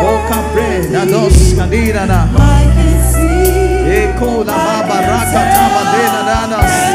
Boca preta dos canirana. Eco la baba raca taba de la danas.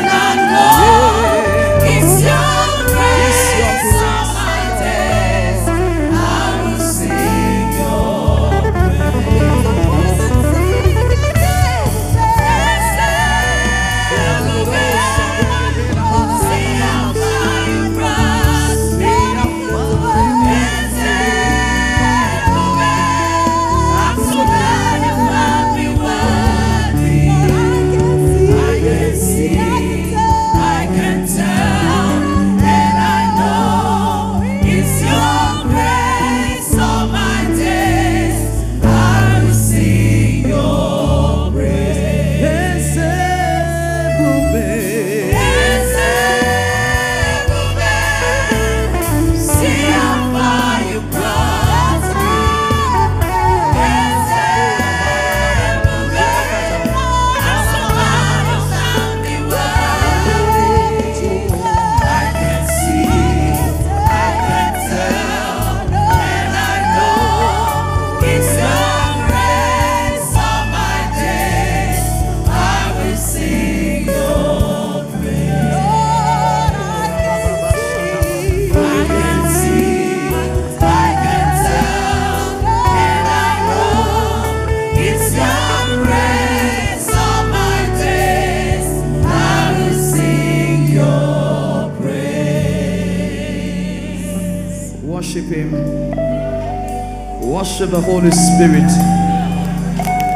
Spirit.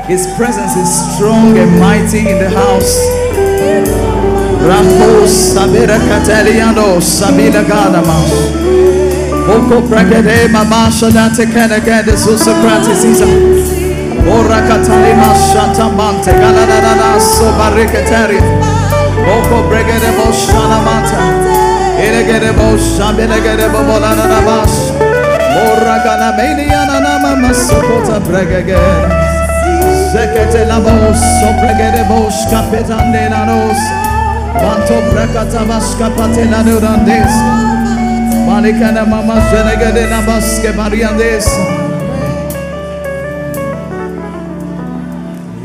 His presence is strong and mighty in the house. Rambo Sabira Cataliano Sabina Gadamas. Oko Prakade Mama Shadante Kanagade Susocrates Isa. Ora Catalima Shantamante Galadana Sobaricatari. Oko Bregade Boshanamanta. Ilegede Boshabilegede Bobolanabas. Ora Galamania Nama Masopota Bregade. Zekete la voz, sopregede vos, capetande la nos. Quanto precata vas capatela durandes. Malicana mama zenegede la basque variandes.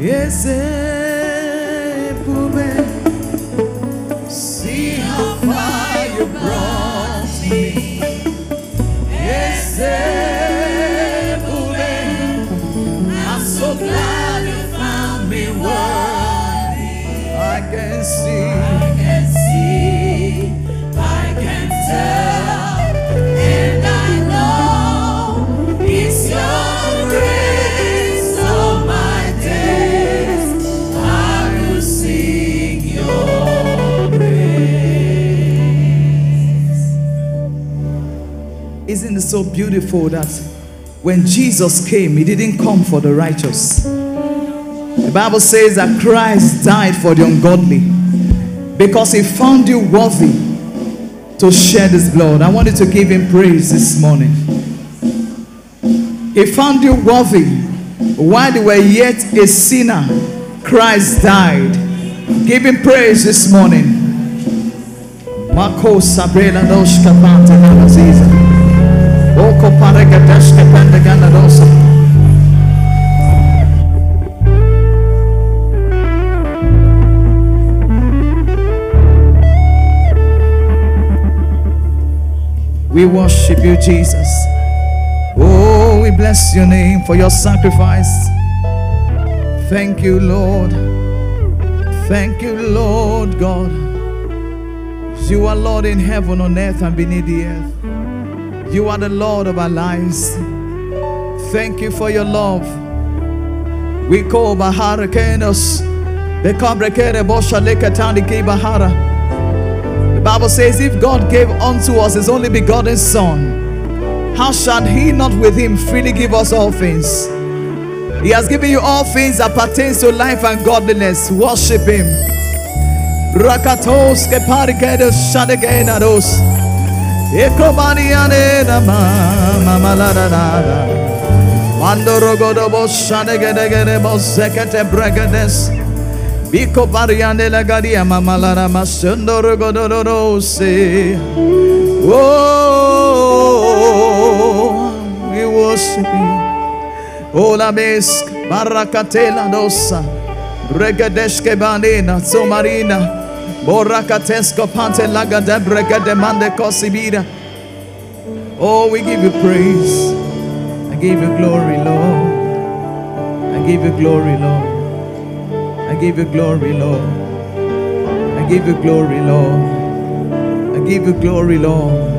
Ese pube. See how far you brought me. Isn't so beautiful that when Jesus came, he didn't come for the righteous? The Bible says that Christ died for the ungodly because he found you worthy to shed his blood. I wanted to give him praise this morning. He found you worthy while you were yet a sinner. Christ died. Give him praise this morning. Marco Sabrina Doshka Pante Namaziza. We worship you, Jesus. Oh, we bless your name for your sacrifice. Thank you, Lord. Thank you, Lord God. You are Lord in heaven, on earth, and beneath the earth. You are the Lord of our lives. Thank you for your love. We call Bahara Kenos. The Kabrekere Bosha Lekatani Bahara. The Bible says, if God gave unto us his only begotten Son, how shall he not with him freely give us all things? He has given you all things that pertains to life and godliness. Worship Him. Rakatos ke parikedos shadegenados. Ekobaniane na ma mama la la la la. Mandoro godo bo shadegedegede bo zekete bregedes. Biko pariane la gadia mama la la ma sundoro godo do do se. Oh, we worship you. Oh, Ola mesk barakatela dosa. Regedeshke banina somarina. Borakatesko pante lagada bregade mande kosibida. Oh, we give you praise. I give you glory, Lord. I give you glory, Lord. I give you glory, Lord. I give you glory, Lord. I give you glory, Lord.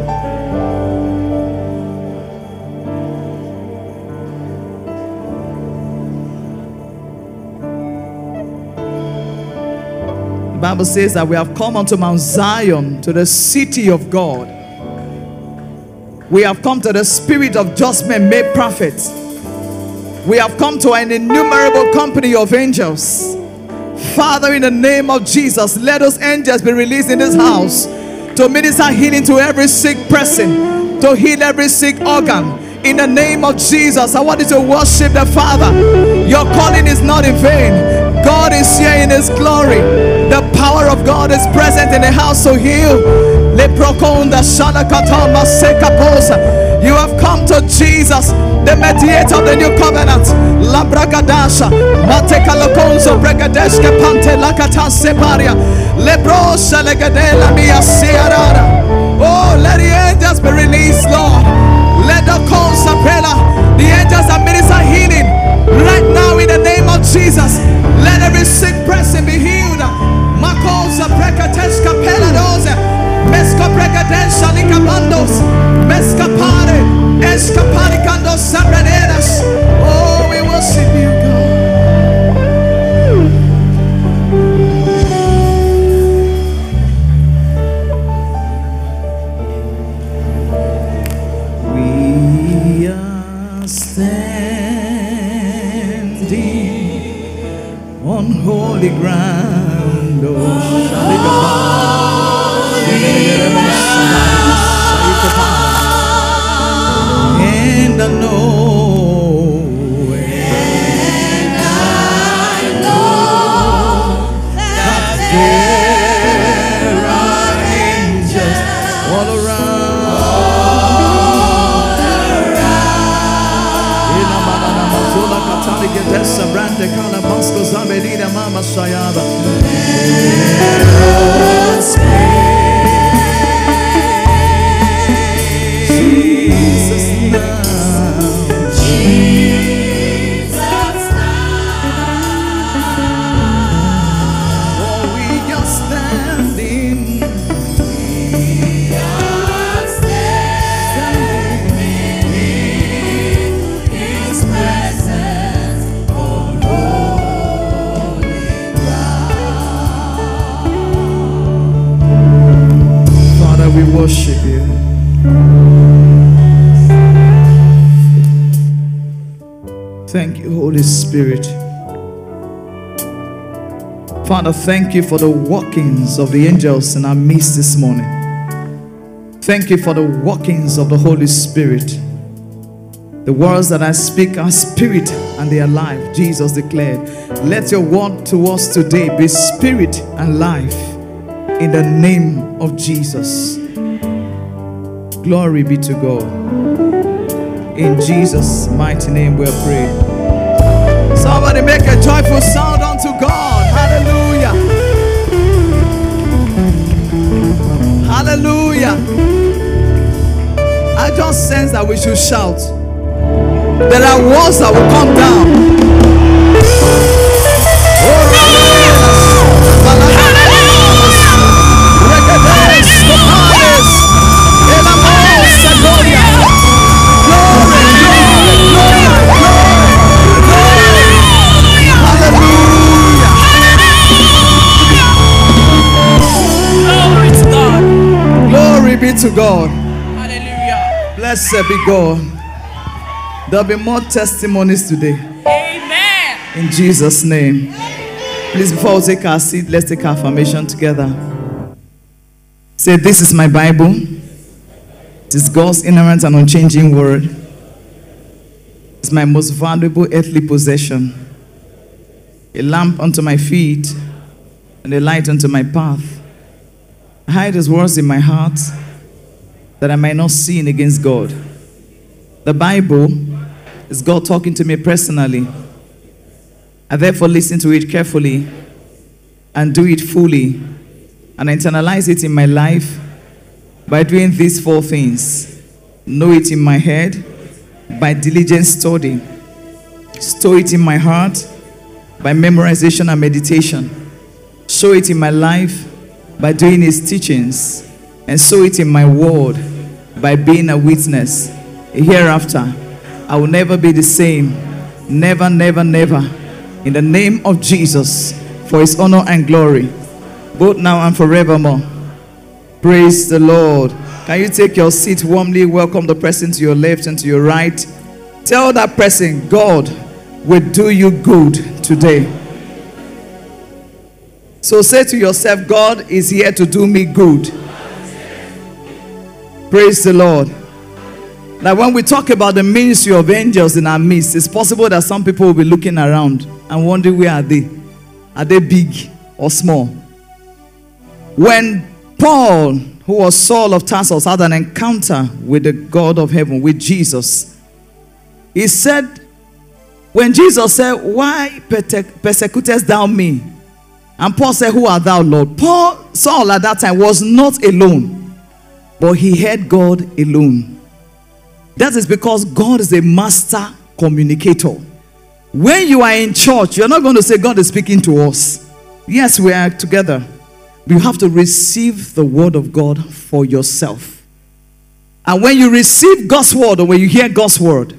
Bible says that we have come unto Mount Zion, to the city of God. We have come to the spirit of just men made prophets. We have come to an innumerable company of angels. Father, in the name of Jesus, let those angels be released in this house to minister healing to every sick person, to heal every sick organ. In the name of Jesus, I want you to worship the Father. Your calling is not in vain. God is here in His glory. Power of God is present in the house to heal. You have come to Jesus, the mediator of the new covenant. Labragadasha, Matekalokonzo bregadeshke pante lakata separia. Lebrosa legadela mia siarara. Oh, let the angels be released, Lord. Let the calls the angels that minister healing right now in the name of Jesus. Let every sick person be healed. Makosa prekateska peladosa. Meska pregadensha likabandos. Meska Spirit. Father, thank you for the workings of the angels in our midst this morning. Thank you for the workings of the Holy Spirit. The words that I speak are spirit and they are life, Jesus declared. Let your word to us today be spirit and life in the name of Jesus. Glory be to God. In Jesus' mighty name we make a joyful sound unto God. Hallelujah. Hallelujah. I just sense that we should shout. There are walls that will come down. To God. Hallelujah. Blessed be God. There'll be more testimonies today. Amen. In Jesus' name. Please, before we take our seat, let's take our affirmation together. Say, This is my Bible. It is God's inerrant and unchanging word. It's my most valuable earthly possession. A lamp unto my feet and a light unto my path. I hide his words in my heart that I might not sin against God. The Bible is God talking to me personally. I therefore listen to it carefully and do it fully and internalize it in my life by doing these four things know it in my head by diligent study, store it in my heart by memorization and meditation, show it in my life by doing His teachings, and sow it in my world by being a witness. Hereafter, I will never be the same. Never, never, never. In the name of Jesus, for His honor and glory, both now and forevermore. Praise the Lord. Can you take your seat warmly? Welcome the person to your left and to your right. Tell that person, God will do you good today. So say to yourself, God is here to do me good. Praise the Lord. Now, when we talk about the ministry of angels in our midst, it's possible that some people will be looking around and wondering where are they? Are they big or small? When Paul, who was Saul of Tarsus, had an encounter with the God of heaven, with Jesus, he said, when Jesus said, Why persecutest thou me? And Paul said, Who art thou, Lord? Paul, Saul at that time was not alone, but he heard God alone. That is because God is a master communicator. When you are in church, you're not going to say, God is speaking to us. Yes, we are together. You have to receive the word of God for yourself. And when you receive God's word or when you hear God's word,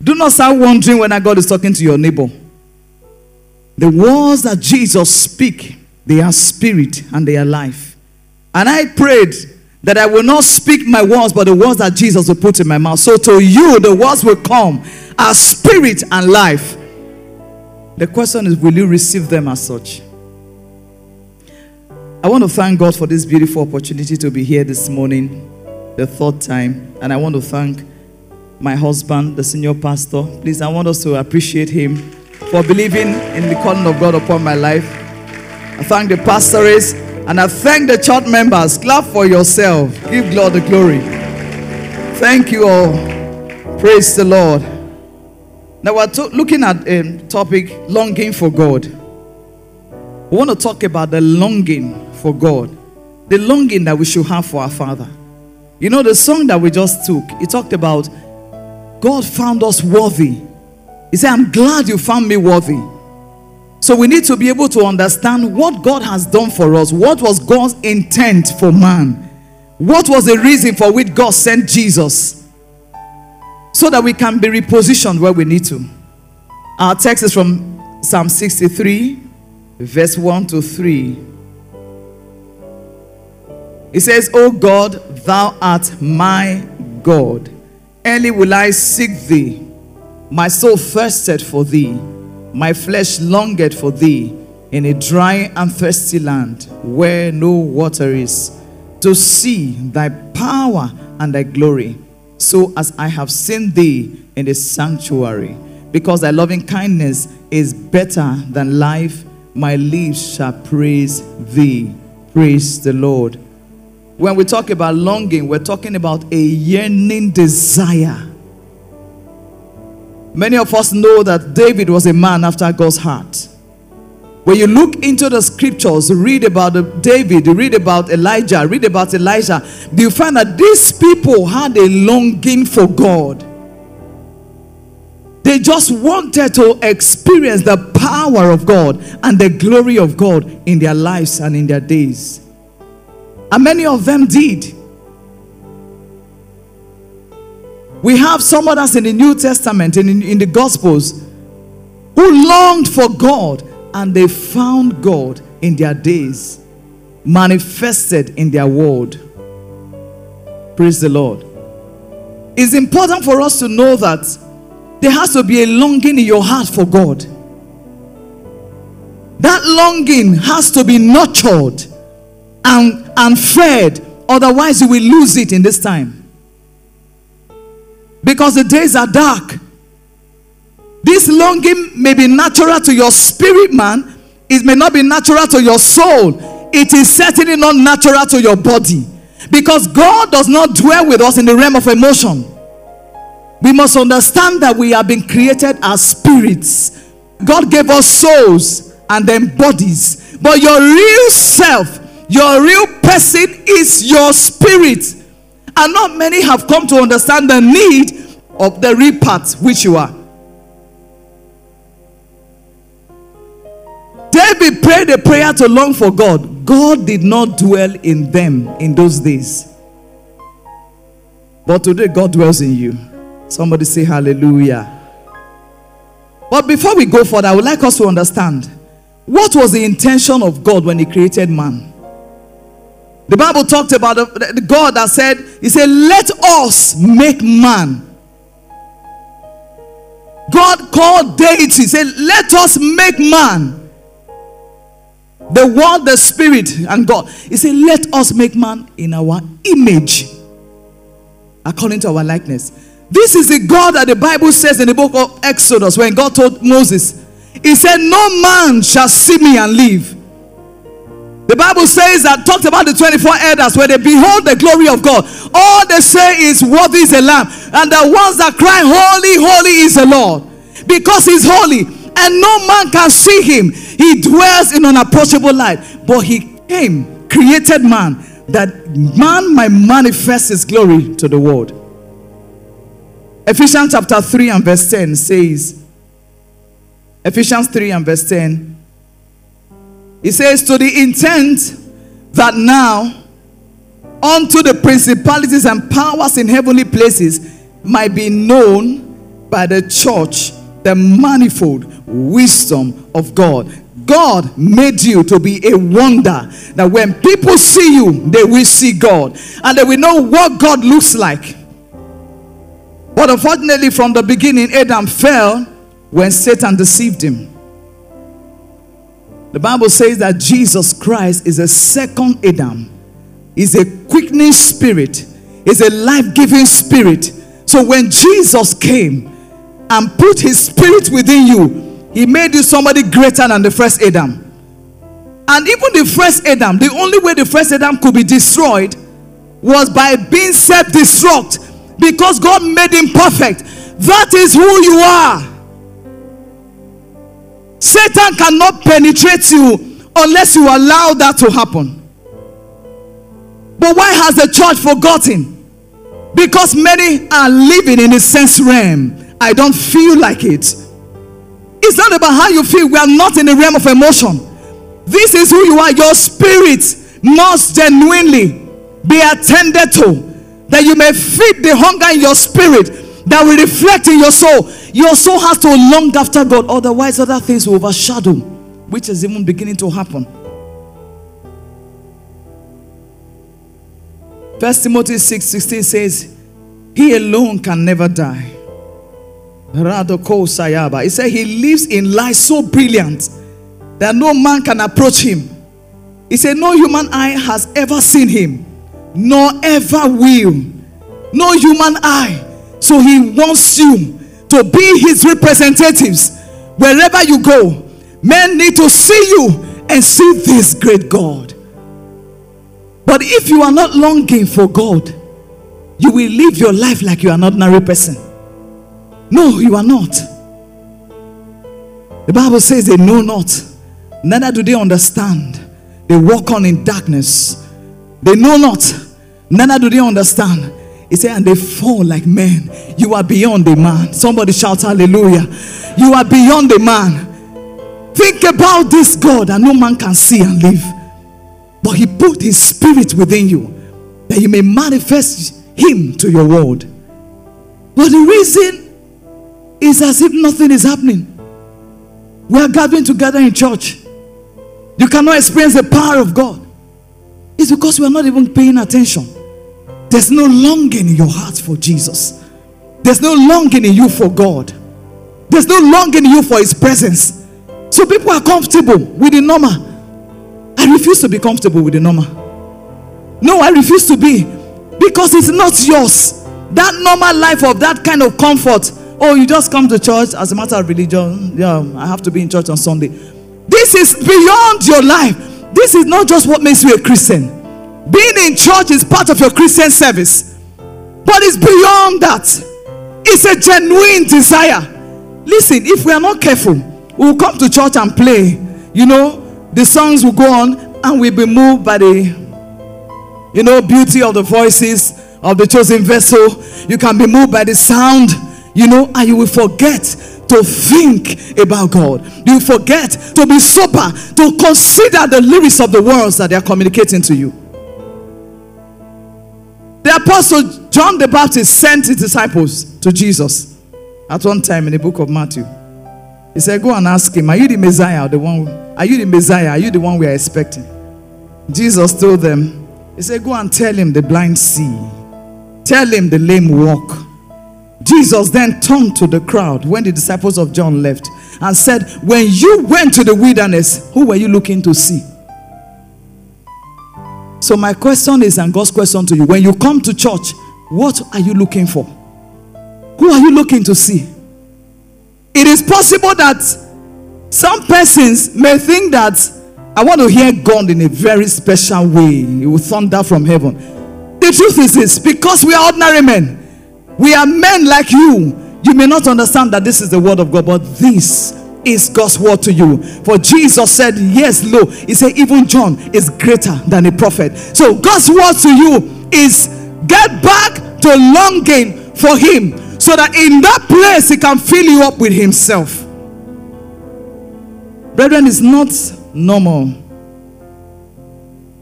do not start wondering whether God is talking to your neighbor. The words that Jesus speak, they are spirit and they are life. And I prayed that I will not speak my words, but the words that Jesus will put in my mouth. So to you, the words will come as spirit and life. The question is, will you receive them as such? I want to thank God for this beautiful opportunity to be here this morning, the third time. And I want to thank my husband, the senior pastor. Please, I want us to appreciate him for believing in the calling of God upon my life. I thank the pastors and I thank the church members. Clap for yourself. Give God the glory. Thank you all. Praise the Lord. Now we're to- looking at a topic longing for God. We want to talk about the longing for God, the longing that we should have for our Father. You know, the song that we just took, it talked about God found us worthy. He said, I'm glad you found me worthy. So we need to be able to understand what God has done for us. What was God's intent for man? What was the reason for which God sent Jesus? So that we can be repositioned where we need to. Our text is from Psalm 63, verse 1 to 3. It says, O God, thou art my God. Early will I seek thee. My soul thirsted for thee. My flesh longed for thee in a dry and thirsty land where no water is, to see thy power and thy glory, so as I have seen thee in the sanctuary. Because thy loving kindness is better than life, my lips shall praise thee. Praise the Lord. When we talk about longing, we're talking about a yearning desire. Many of us know that David was a man after God's heart. When you look into the scriptures, read about David, read about Elijah, read about Elijah, you find that these people had a longing for God. They just wanted to experience the power of God and the glory of God in their lives and in their days. And many of them did. We have some others in the New Testament and in, in the Gospels who longed for God and they found God in their days, manifested in their world. Praise the Lord. It's important for us to know that there has to be a longing in your heart for God. That longing has to be nurtured and, and fed, otherwise, you will lose it in this time. Because the days are dark. This longing may be natural to your spirit, man. It may not be natural to your soul. It is certainly not natural to your body. Because God does not dwell with us in the realm of emotion. We must understand that we have been created as spirits. God gave us souls and then bodies. But your real self, your real person is your spirit. And not many have come to understand the need of the real part which you are. David prayed a prayer to long for God. God did not dwell in them in those days. But today, God dwells in you. Somebody say hallelujah. But before we go further, I would like us to understand what was the intention of God when He created man. The Bible talked about the God that said, He said, Let us make man. God called deity, said, Let us make man. The word, the spirit, and God. He said, Let us make man in our image, according to our likeness. This is the God that the Bible says in the book of Exodus when God told Moses, He said, No man shall see me and live. The Bible says that talked about the 24 elders where they behold the glory of God. All they say is, Worthy is the Lamb. And the ones that cry, Holy, holy is the Lord. Because He's holy and no man can see Him. He dwells in unapproachable light. But He came, created man, that man might manifest His glory to the world. Ephesians chapter 3 and verse 10 says, Ephesians 3 and verse 10, it says, To the intent that now unto the principalities and powers in heavenly places might be known by the church the manifold wisdom of God. God made you to be a wonder that when people see you, they will see God and they will know what God looks like. But unfortunately, from the beginning, Adam fell when Satan deceived him. The Bible says that Jesus Christ is a second Adam, is a quickening spirit, is a life giving spirit. So when Jesus came and put his spirit within you, he made you somebody greater than the first Adam. And even the first Adam, the only way the first Adam could be destroyed was by being self destruct because God made him perfect. That is who you are. Satan cannot penetrate you unless you allow that to happen. But why has the church forgotten? Because many are living in a sense realm. I don't feel like it. It's not about how you feel. We are not in the realm of emotion. This is who you are. Your spirit must genuinely be attended to that you may feed the hunger in your spirit that will reflect in your soul. Your soul has to long after God, otherwise, other things will overshadow, which is even beginning to happen. First Timothy 6 16 says, He alone can never die. Radoko Sayaba. He said he lives in light so brilliant that no man can approach him. He said, No human eye has ever seen him nor ever will. No human eye. So he wants you to be his representatives wherever you go. Men need to see you and see this great God. But if you are not longing for God, you will live your life like you are not an ordinary person. No, you are not. The Bible says they know not, neither do they understand. They walk on in darkness. They know not, neither do they understand. He said, and they fall like men. You are beyond a man. Somebody shout hallelujah. You are beyond a man. Think about this God that no man can see and live. But he put his spirit within you that you may manifest him to your world. But the reason is as if nothing is happening. We are gathering together in church. You cannot experience the power of God. It's because we are not even paying attention. There's no longing in your heart for Jesus. There's no longing in you for God. There's no longing in you for His presence. So people are comfortable with the normal. I refuse to be comfortable with the normal. No, I refuse to be because it's not yours. That normal life of that kind of comfort. Oh, you just come to church as a matter of religion. Yeah, I have to be in church on Sunday. This is beyond your life. This is not just what makes you a Christian. Being in church is part of your Christian service, but it's beyond that. It's a genuine desire. Listen, if we are not careful, we will come to church and play. You know, the songs will go on and we'll be moved by the you know, beauty of the voices of the chosen vessel. You can be moved by the sound, you know, and you will forget to think about God. You forget to be sober, to consider the lyrics of the words that they are communicating to you. The apostle John the Baptist sent his disciples to Jesus at one time in the book of Matthew. He said, Go and ask him, Are you the Messiah? The one, are you the Messiah? Are you the one we are expecting? Jesus told them, He said, Go and tell him the blind see, tell him the lame walk. Jesus then turned to the crowd when the disciples of John left and said, When you went to the wilderness, who were you looking to see? So, my question is, and God's question to you when you come to church, what are you looking for? Who are you looking to see? It is possible that some persons may think that I want to hear God in a very special way. It will thunder from heaven. The truth is this because we are ordinary men, we are men like you. You may not understand that this is the word of God, but this is God's word to you. For Jesus said, Yes, lo. He said, Even John is greater than a prophet. So God's word to you is get back to longing for Him so that in that place He can fill you up with Himself. Brethren, it's not normal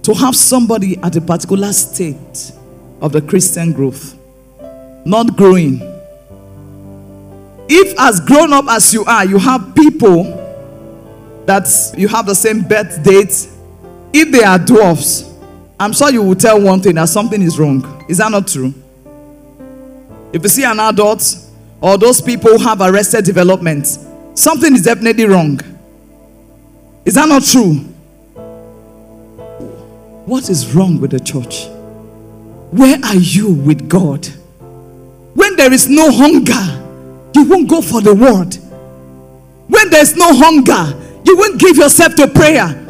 to have somebody at a particular state of the Christian growth not growing. If, as grown up as you are, you have people that you have the same birth date, if they are dwarfs, I'm sure you will tell one thing that something is wrong. Is that not true? If you see an adult or those people who have arrested development, something is definitely wrong. Is that not true? What is wrong with the church? Where are you with God? When there is no hunger, you won't go for the word. When there's no hunger, you won't give yourself to prayer.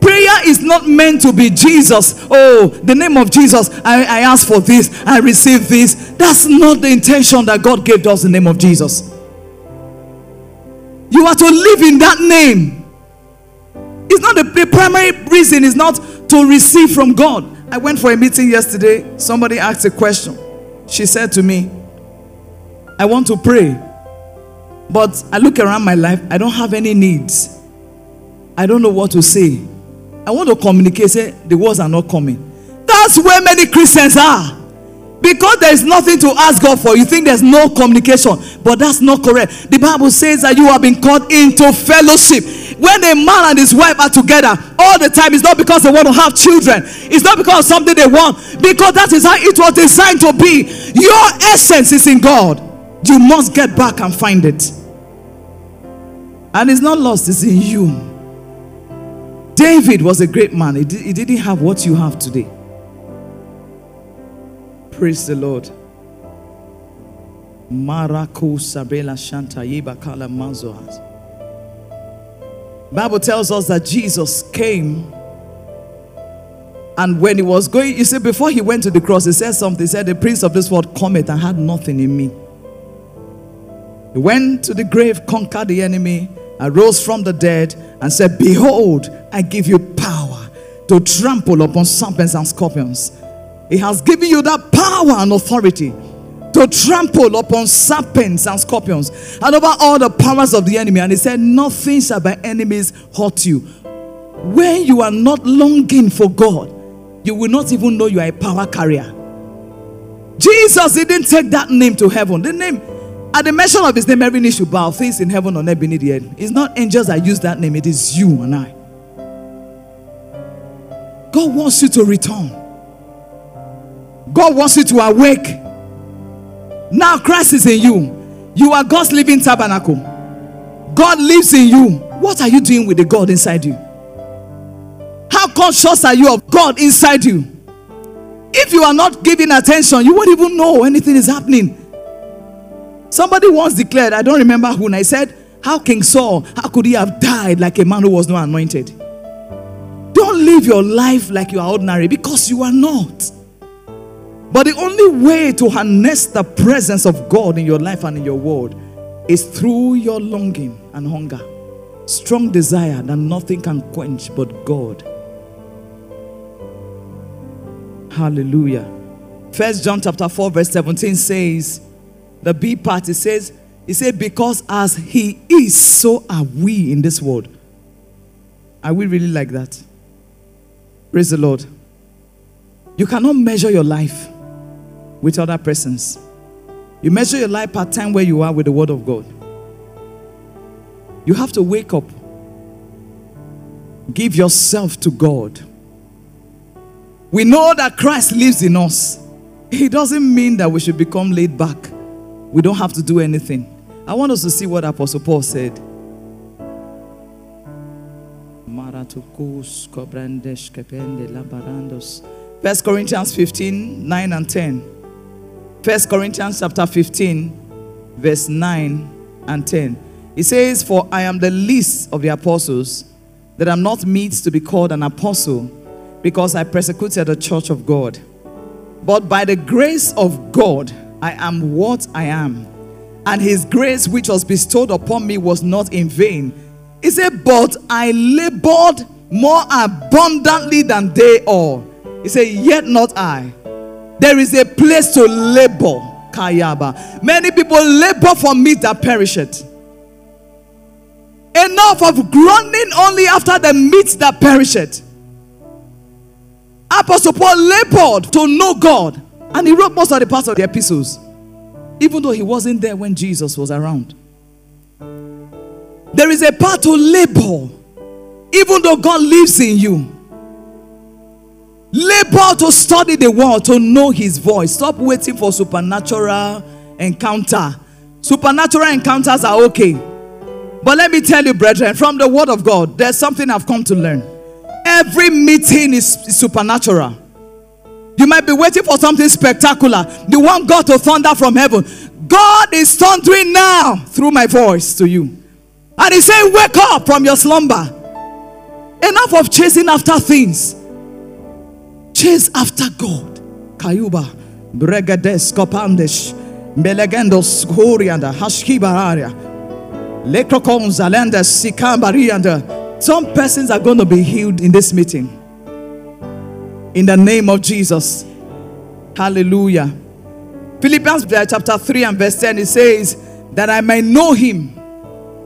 Prayer is not meant to be Jesus. Oh, the name of Jesus. I, I ask for this, I receive this. That's not the intention that God gave us the name of Jesus. You are to live in that name. It's not the, the primary reason is not to receive from God. I went for a meeting yesterday. Somebody asked a question. She said to me, I want to pray, but I look around my life, I don't have any needs. I don't know what to say. I want to communicate, say the words are not coming. That's where many Christians are. Because there is nothing to ask God for, you think there's no communication, but that's not correct. The Bible says that you have been called into fellowship. When a man and his wife are together all the time, it's not because they want to have children, it's not because of something they want, because that is how it was designed to be. Your essence is in God. You must get back and find it. And it's not lost, it's in you. David was a great man, he, he didn't have what you have today. Praise the Lord. Marako Sabela Shanta Yibakala Mazoaz. Bible tells us that Jesus came and when he was going, you see, before he went to the cross, he said something. He said, The prince of this world cometh and had nothing in me. He went to the grave, conquered the enemy, arose from the dead, and said, Behold, I give you power to trample upon serpents and scorpions. He has given you that power and authority to trample upon serpents and scorpions and over all the powers of the enemy. And he said, Nothing shall by enemies hurt you. When you are not longing for God, you will not even know you are a power carrier. Jesus didn't take that name to heaven. The name, at the mention of his name, every knee should bow, things in heaven or earth beneath the earth. It's not angels that use that name, it is you and I. God wants you to return. God wants you to awake. Now Christ is in you. You are God's living tabernacle. God lives in you. What are you doing with the God inside you? How conscious are you of God inside you? If you are not giving attention, you won't even know anything is happening. Somebody once declared, I don't remember who, and I said, How King Saul, how could he have died like a man who was not anointed? Don't live your life like you are ordinary because you are not. But the only way to harness the presence of God in your life and in your world is through your longing and hunger. Strong desire that nothing can quench but God. Hallelujah. First John chapter 4, verse 17 says, the B part, it says, he said, because as he is, so are we in this world. Are we really like that? Praise the Lord. You cannot measure your life with other persons. You measure your life part time where you are with the Word of God. You have to wake up, give yourself to God. We know that Christ lives in us. It doesn't mean that we should become laid back. We don't have to do anything. I want us to see what Apostle Paul said. First Corinthians 15, 9 and 10. First Corinthians chapter 15, verse 9 and 10. It says, For I am the least of the apostles, that I'm not meet to be called an apostle, because I persecuted the church of God. But by the grace of God, I am what I am. And his grace, which was bestowed upon me, was not in vain. He said, But I labored more abundantly than they all. He said, Yet not I there is a place to labor. Kayaba. Many people labor for meat that perisheth. Enough of groaning only after the meat that perisheth. Apostle Paul labored to know God, and he wrote most of the parts of the epistles, even though he wasn't there when Jesus was around. There is a part to labor, even though God lives in you. Labor to study the word, to know his voice. Stop waiting for supernatural encounter. Supernatural encounters are okay. But let me tell you, brethren, from the word of God, there's something I've come to learn. Every meeting is supernatural. You might be waiting for something spectacular. You want God to thunder from heaven. God is thundering now through my voice to you. And He's saying, Wake up from your slumber. Enough of chasing after things. Chase after God. Kayuba, Bregades, Kopandesh, Belegendos, Horianda, Hashkibararia, Lekrokons, Alendas, Sikambarianda. Some persons are going to be healed in this meeting. In the name of Jesus. Hallelujah. Philippians chapter 3 and verse 10 it says, That I may know him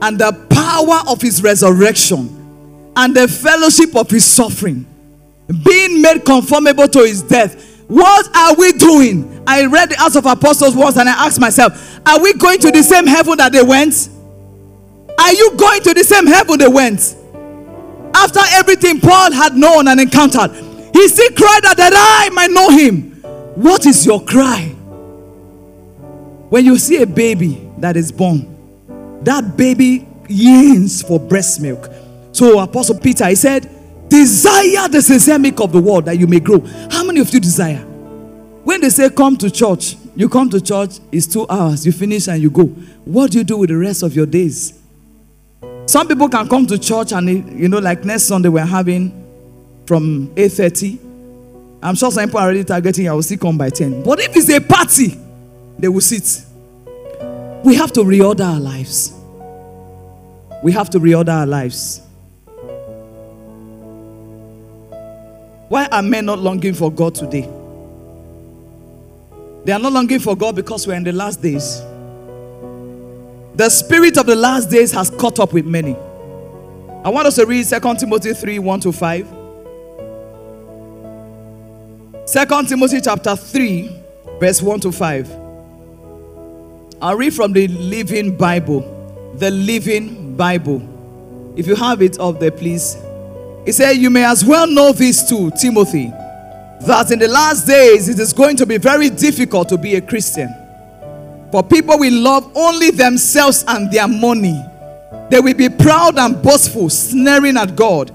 and the power of his resurrection and the fellowship of his suffering being made conformable to his death. What are we doing? I read the Acts of Apostles once and I asked myself, Are we going to the same heaven that they went? Are you going to the same heaven they went? After everything Paul had known and encountered, he still cried out that I might know him. What is your cry? When you see a baby that is born, that baby yearns for breast milk. So, Apostle Peter, he said, Desire the sincere milk of the word that you may grow. How many of you desire? When they say come to church, you come to church, it's two hours, you finish and you go. What do you do with the rest of your days? Some people can come to church and you know, like next Sunday we're having from 8:30. I'm sure some people are already targeting, I will still come by 10. But if it's a party, they will sit. We have to reorder our lives. We have to reorder our lives. Why are men not longing for God today? They are not longing for God because we're in the last days. The spirit of the last days has caught up with many. I want us to read 2 Timothy 3 1 to 5. 2 Timothy chapter 3, verse 1 to 5. I'll read from the Living Bible. The Living Bible. If you have it up there, please he said, You may as well know this too, Timothy, that in the last days it is going to be very difficult to be a Christian. For people will love only themselves and their money. They will be proud and boastful, snaring at God,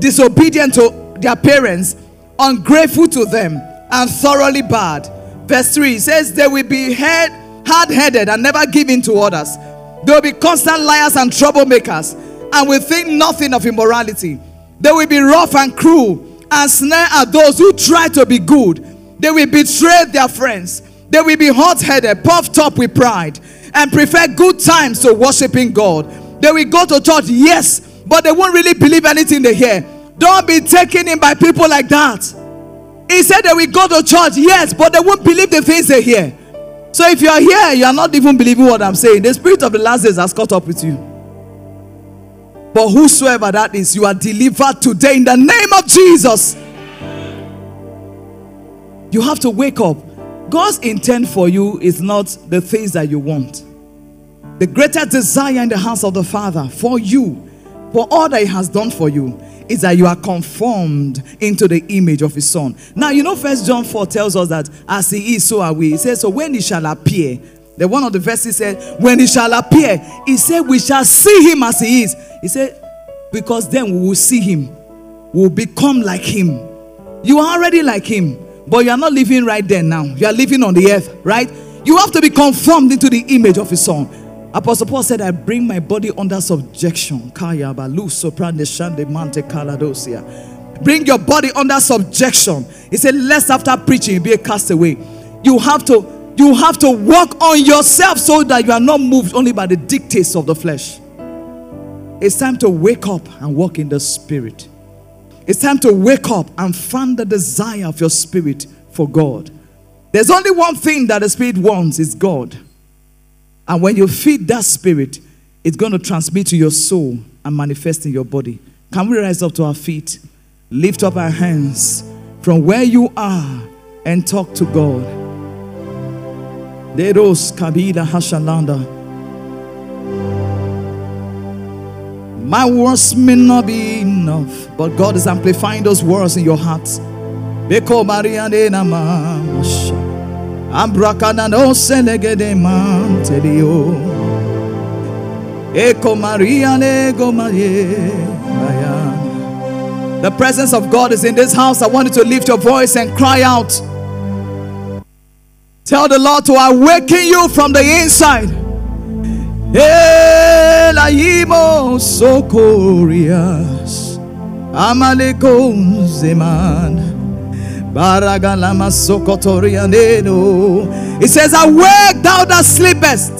disobedient to their parents, ungrateful to them, and thoroughly bad. Verse 3 says, They will be head, hard headed and never give in to others. They will be constant liars and troublemakers and will think nothing of immorality. They will be rough and cruel and snare at those who try to be good. They will betray their friends. They will be hot headed, puffed up with pride, and prefer good times to worshiping God. They will go to church, yes, but they won't really believe anything they hear. Don't be taken in by people like that. He said they will go to church, yes, but they won't believe the things they hear. So if you are here, you are not even believing what I'm saying. The spirit of the last days has caught up with you. But whosoever that is, you are delivered today in the name of Jesus. You have to wake up. God's intent for you is not the things that you want. The greatest desire in the house of the Father for you, for all that He has done for you, is that you are conformed into the image of His Son. Now, you know, First John 4 tells us that as He is, so are we. He says, So when He shall appear, the one of the verses said, When He shall appear, He said, We shall see Him as He is. He said, Because then we will see Him, we will become like Him. You are already like Him but you are not living right there now. You are living on the earth, right? You have to be conformed into the image of his son. Apostle Paul said, I bring my body under subjection. Bring your body under subjection. He said, Lest after preaching you be a castaway. You have to you have to work on yourself so that you are not moved only by the dictates of the flesh. It's time to wake up and walk in the spirit. It's time to wake up and find the desire of your spirit for God. There's only one thing that the spirit wants is God. And when you feed that spirit, it's going to transmit to your soul and manifest in your body. Can we rise up to our feet? Lift up our hands from where you are and talk to God. Deros kabila hashalanda. My words may not be enough, but God is amplifying those words in your heart. Beko Maria de. Ambrakana no selegede man telio. Eko Maria nego The presence of God is in this house. I want you to lift your voice and cry out. Tell the Lord to awaken you from the inside. El aimo socorias Amaleko zeman It says awake thou that sleepest.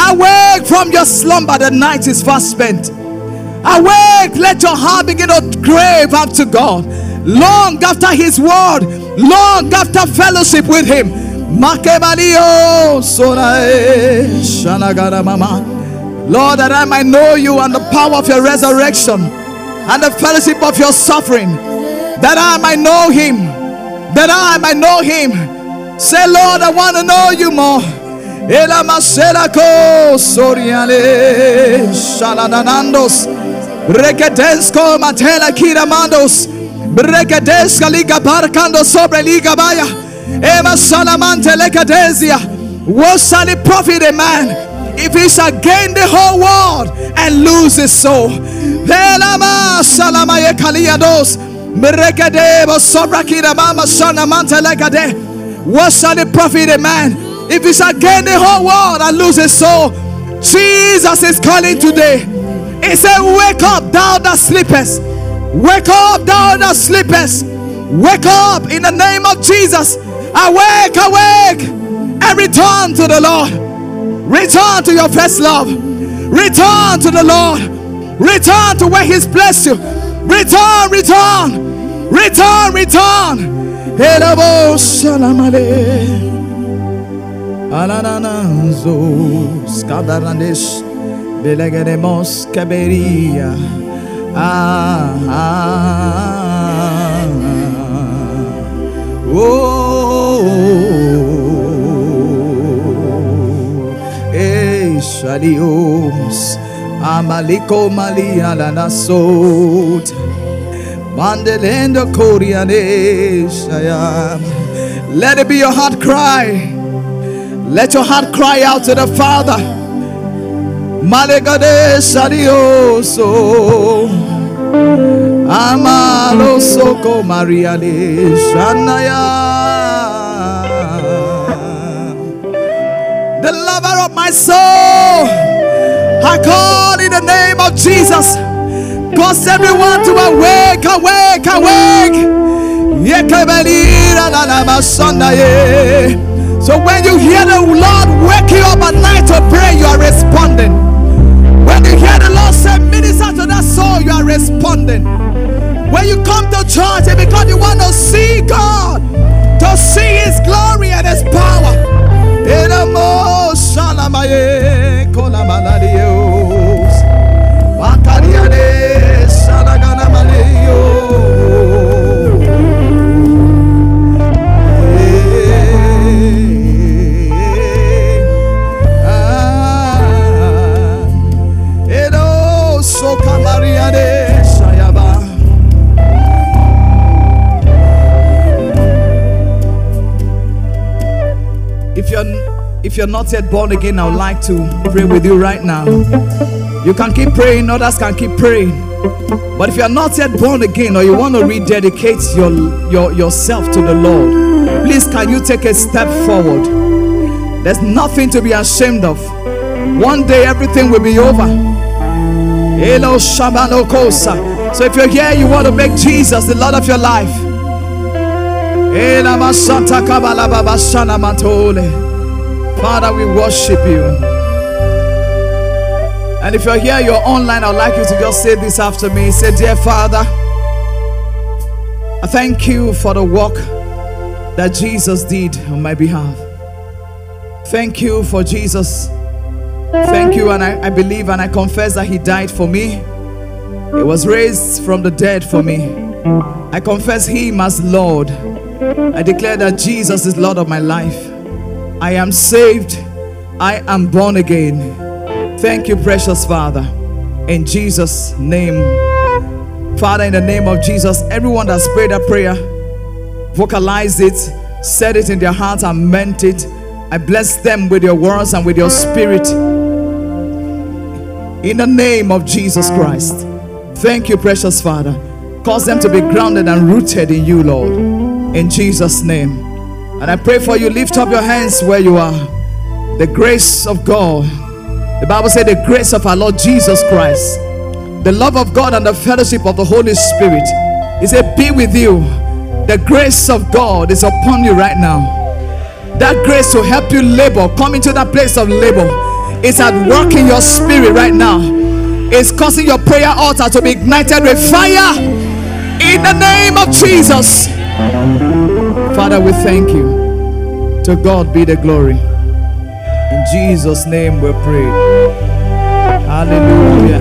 Awake from your slumber the night is fast spent. Awake let your heart begin to crave after God. Long after his word Long after fellowship with him. Lord, that I might know you and the power of your resurrection and the fellowship of your suffering, that I might know him, that I might know him. Say, Lord, I want to know you more. Ela maselako soriale shalananandos rekedensko matela kiramandos rekedeska liga barkando sobre liga baya Ema salamante lekadesia. What shall it profit a man if he shall gain the whole world and lose his soul? Velama salamaye kaliados. Merekadebo sobrakira mama sanamante lekade. What shall it profit a man if he shall gain the whole world and lose his soul? Jesus is calling today. He said, Wake up, thou that sleepest. Wake up, thou that sleepest. Wake up in the name of Jesus. Awake, awake, and return to the Lord. Return to your first love. Return to the Lord. Return to where He's blessed you. Return, return, return, return. Elabo shalamale. Alanananzo skabaranesh belegeremos kaberia. Ah, ah, ah. Oh. Shalios Amaliko Malia Lanasot Mandelendo Korianeshaya Let it be your heart cry. Let your heart cry out to the Father. Malegade Shadioso. Amalo Soko Maria de. The lover of my soul. I call in the name of Jesus. Cause everyone to awake, awake, awake. So when you hear the Lord wake you up at night to pray, you are responding. When you hear the Lord say, minister to that soul, you are responding. When you come to church, it's because you want to see God, to see His glory and His power. In the shalamaye Salamaye, Konamanarios, Macarianeus. If you're not yet born again, I would like to pray with you right now. You can keep praying, others can keep praying. But if you're not yet born again or you want to rededicate your, your yourself to the Lord, please can you take a step forward? There's nothing to be ashamed of. One day everything will be over. So if you're here, you want to make Jesus the Lord of your life. Father, we worship you. And if you're here, you're online, I'd like you to just say this after me. Say, Dear Father, I thank you for the work that Jesus did on my behalf. Thank you for Jesus. Thank you, and I, I believe and I confess that He died for me. He was raised from the dead for me. I confess Him as Lord. I declare that Jesus is Lord of my life. I am saved. I am born again. Thank you, precious Father. In Jesus' name. Father, in the name of Jesus, everyone that's prayed that prayer, vocalized it, said it in their heart, and meant it. I bless them with your words and with your spirit. In the name of Jesus Christ. Thank you, precious Father. Cause them to be grounded and rooted in you, Lord. In Jesus' name. And I pray for you, lift up your hands where you are. The grace of God. The Bible said, the grace of our Lord Jesus Christ, the love of God, and the fellowship of the Holy Spirit. He said, Be with you. The grace of God is upon you right now. That grace to help you labor, come into that place of labor. It's at work in your spirit right now. It's causing your prayer altar to be ignited with fire in the name of Jesus. Father, we thank you. To God be the glory. In Jesus' name we pray. Hallelujah.